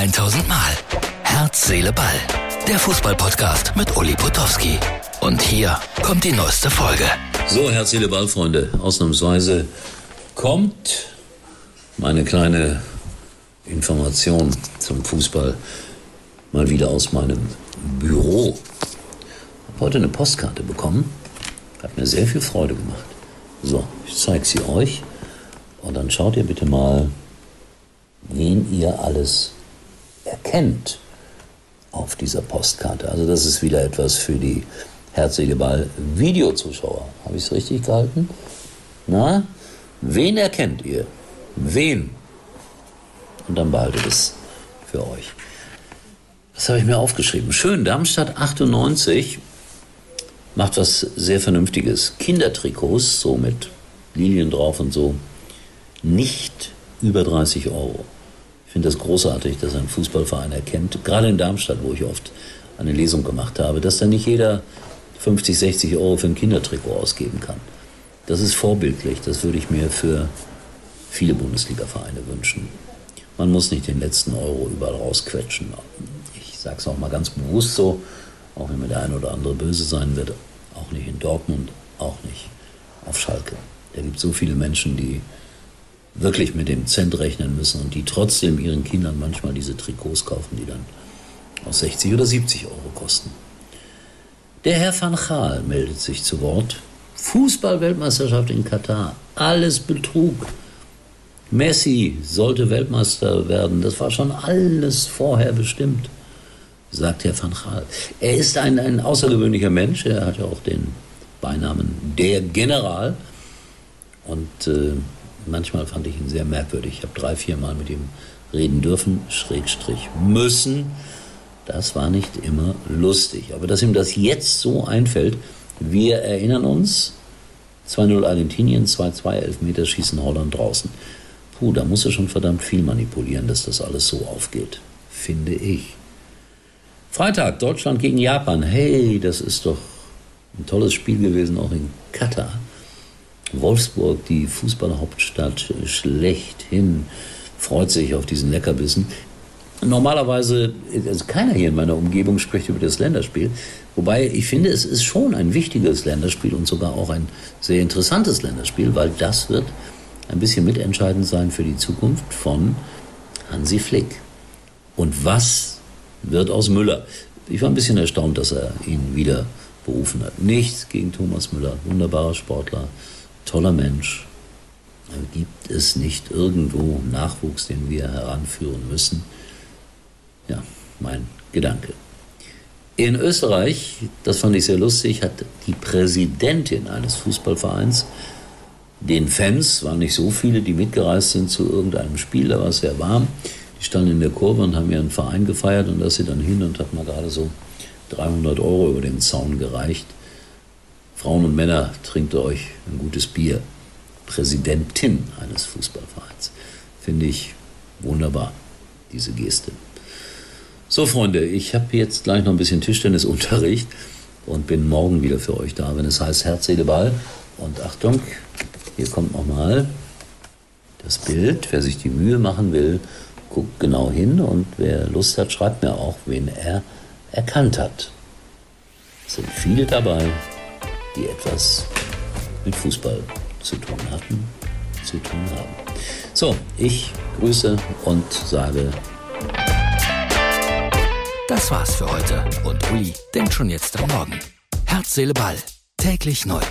1000 Mal. Herz, Seele, Ball. Der Fußballpodcast mit Uli Potowski. Und hier kommt die neueste Folge. So, Herz, Seele, Ball, Freunde. Ausnahmsweise kommt meine kleine Information zum Fußball mal wieder aus meinem Büro. Ich habe heute eine Postkarte bekommen. Hat mir sehr viel Freude gemacht. So, ich zeige sie euch. Und dann schaut ihr bitte mal, wen ihr alles erkennt auf dieser Postkarte. Also das ist wieder etwas für die Herzliche Ball Videozuschauer. Habe ich es richtig gehalten? Na, wen erkennt ihr? Wen? Und dann behaltet es für euch. Was habe ich mir aufgeschrieben? Schön, Darmstadt 98 macht was sehr Vernünftiges. Kindertrikots, so mit Linien drauf und so, nicht über 30 Euro. Ich finde das großartig, dass ein Fußballverein erkennt, gerade in Darmstadt, wo ich oft eine Lesung gemacht habe, dass da nicht jeder 50, 60 Euro für ein Kindertrikot ausgeben kann. Das ist vorbildlich, das würde ich mir für viele Bundesliga-Vereine wünschen. Man muss nicht den letzten Euro überall rausquetschen. Ich sage es auch mal ganz bewusst so, auch wenn mir der eine oder andere böse sein wird, auch nicht in Dortmund, auch nicht auf Schalke. Da gibt so viele Menschen, die wirklich mit dem Cent rechnen müssen und die trotzdem ihren Kindern manchmal diese Trikots kaufen, die dann aus 60 oder 70 Euro kosten. Der Herr van Gaal meldet sich zu Wort. Fußball-Weltmeisterschaft in Katar. Alles Betrug. Messi sollte Weltmeister werden. Das war schon alles vorher bestimmt, sagt Herr van Gaal. Er ist ein, ein außergewöhnlicher Mensch. Er hat ja auch den Beinamen der General. Und äh, manchmal fand ich ihn sehr merkwürdig. Ich habe drei, vier Mal mit ihm reden dürfen, Schrägstrich müssen. Das war nicht immer lustig. Aber dass ihm das jetzt so einfällt, wir erinnern uns, 2-0 Argentinien, 2-2 Elfmeterschießen Holland draußen. Puh, da muss er schon verdammt viel manipulieren, dass das alles so aufgeht, finde ich. Freitag, Deutschland gegen Japan. Hey, das ist doch ein tolles Spiel gewesen, auch in Katar. Wolfsburg, die Fußballhauptstadt schlechthin, freut sich auf diesen Leckerbissen. Normalerweise, also keiner hier in meiner Umgebung spricht über das Länderspiel. Wobei ich finde, es ist schon ein wichtiges Länderspiel und sogar auch ein sehr interessantes Länderspiel, weil das wird ein bisschen mitentscheidend sein für die Zukunft von Hansi Flick. Und was wird aus Müller? Ich war ein bisschen erstaunt, dass er ihn wieder berufen hat. Nichts gegen Thomas Müller, wunderbarer Sportler, toller Mensch. Gibt es nicht irgendwo Nachwuchs, den wir heranführen müssen? Ja, mein Gedanke. In Österreich, das fand ich sehr lustig, hat die Präsidentin eines Fußballvereins den Fans, waren nicht so viele, die mitgereist sind zu irgendeinem Spiel, da war es sehr warm. Die standen in der Kurve und haben ihren Verein gefeiert und da ist sie dann hin und hat mal gerade so 300 Euro über den Zaun gereicht. Frauen und Männer, trinkt euch ein gutes Bier. Präsidentin eines Fußballvereins. Finde ich wunderbar, diese Geste. So, Freunde, ich habe jetzt gleich noch ein bisschen Tischtennisunterricht und bin morgen wieder für euch da, wenn es heißt Herz, Seele, Ball. Und Achtung, hier kommt nochmal das Bild. Wer sich die Mühe machen will, guckt genau hin und wer Lust hat, schreibt mir auch, wen er erkannt hat. Es sind viele dabei, die etwas mit Fußball zu tun hatten, zu tun haben. So, ich grüße und sage. Das war's für heute und Uli denkt schon jetzt am Morgen. Herz, Seele, Ball. Täglich neu.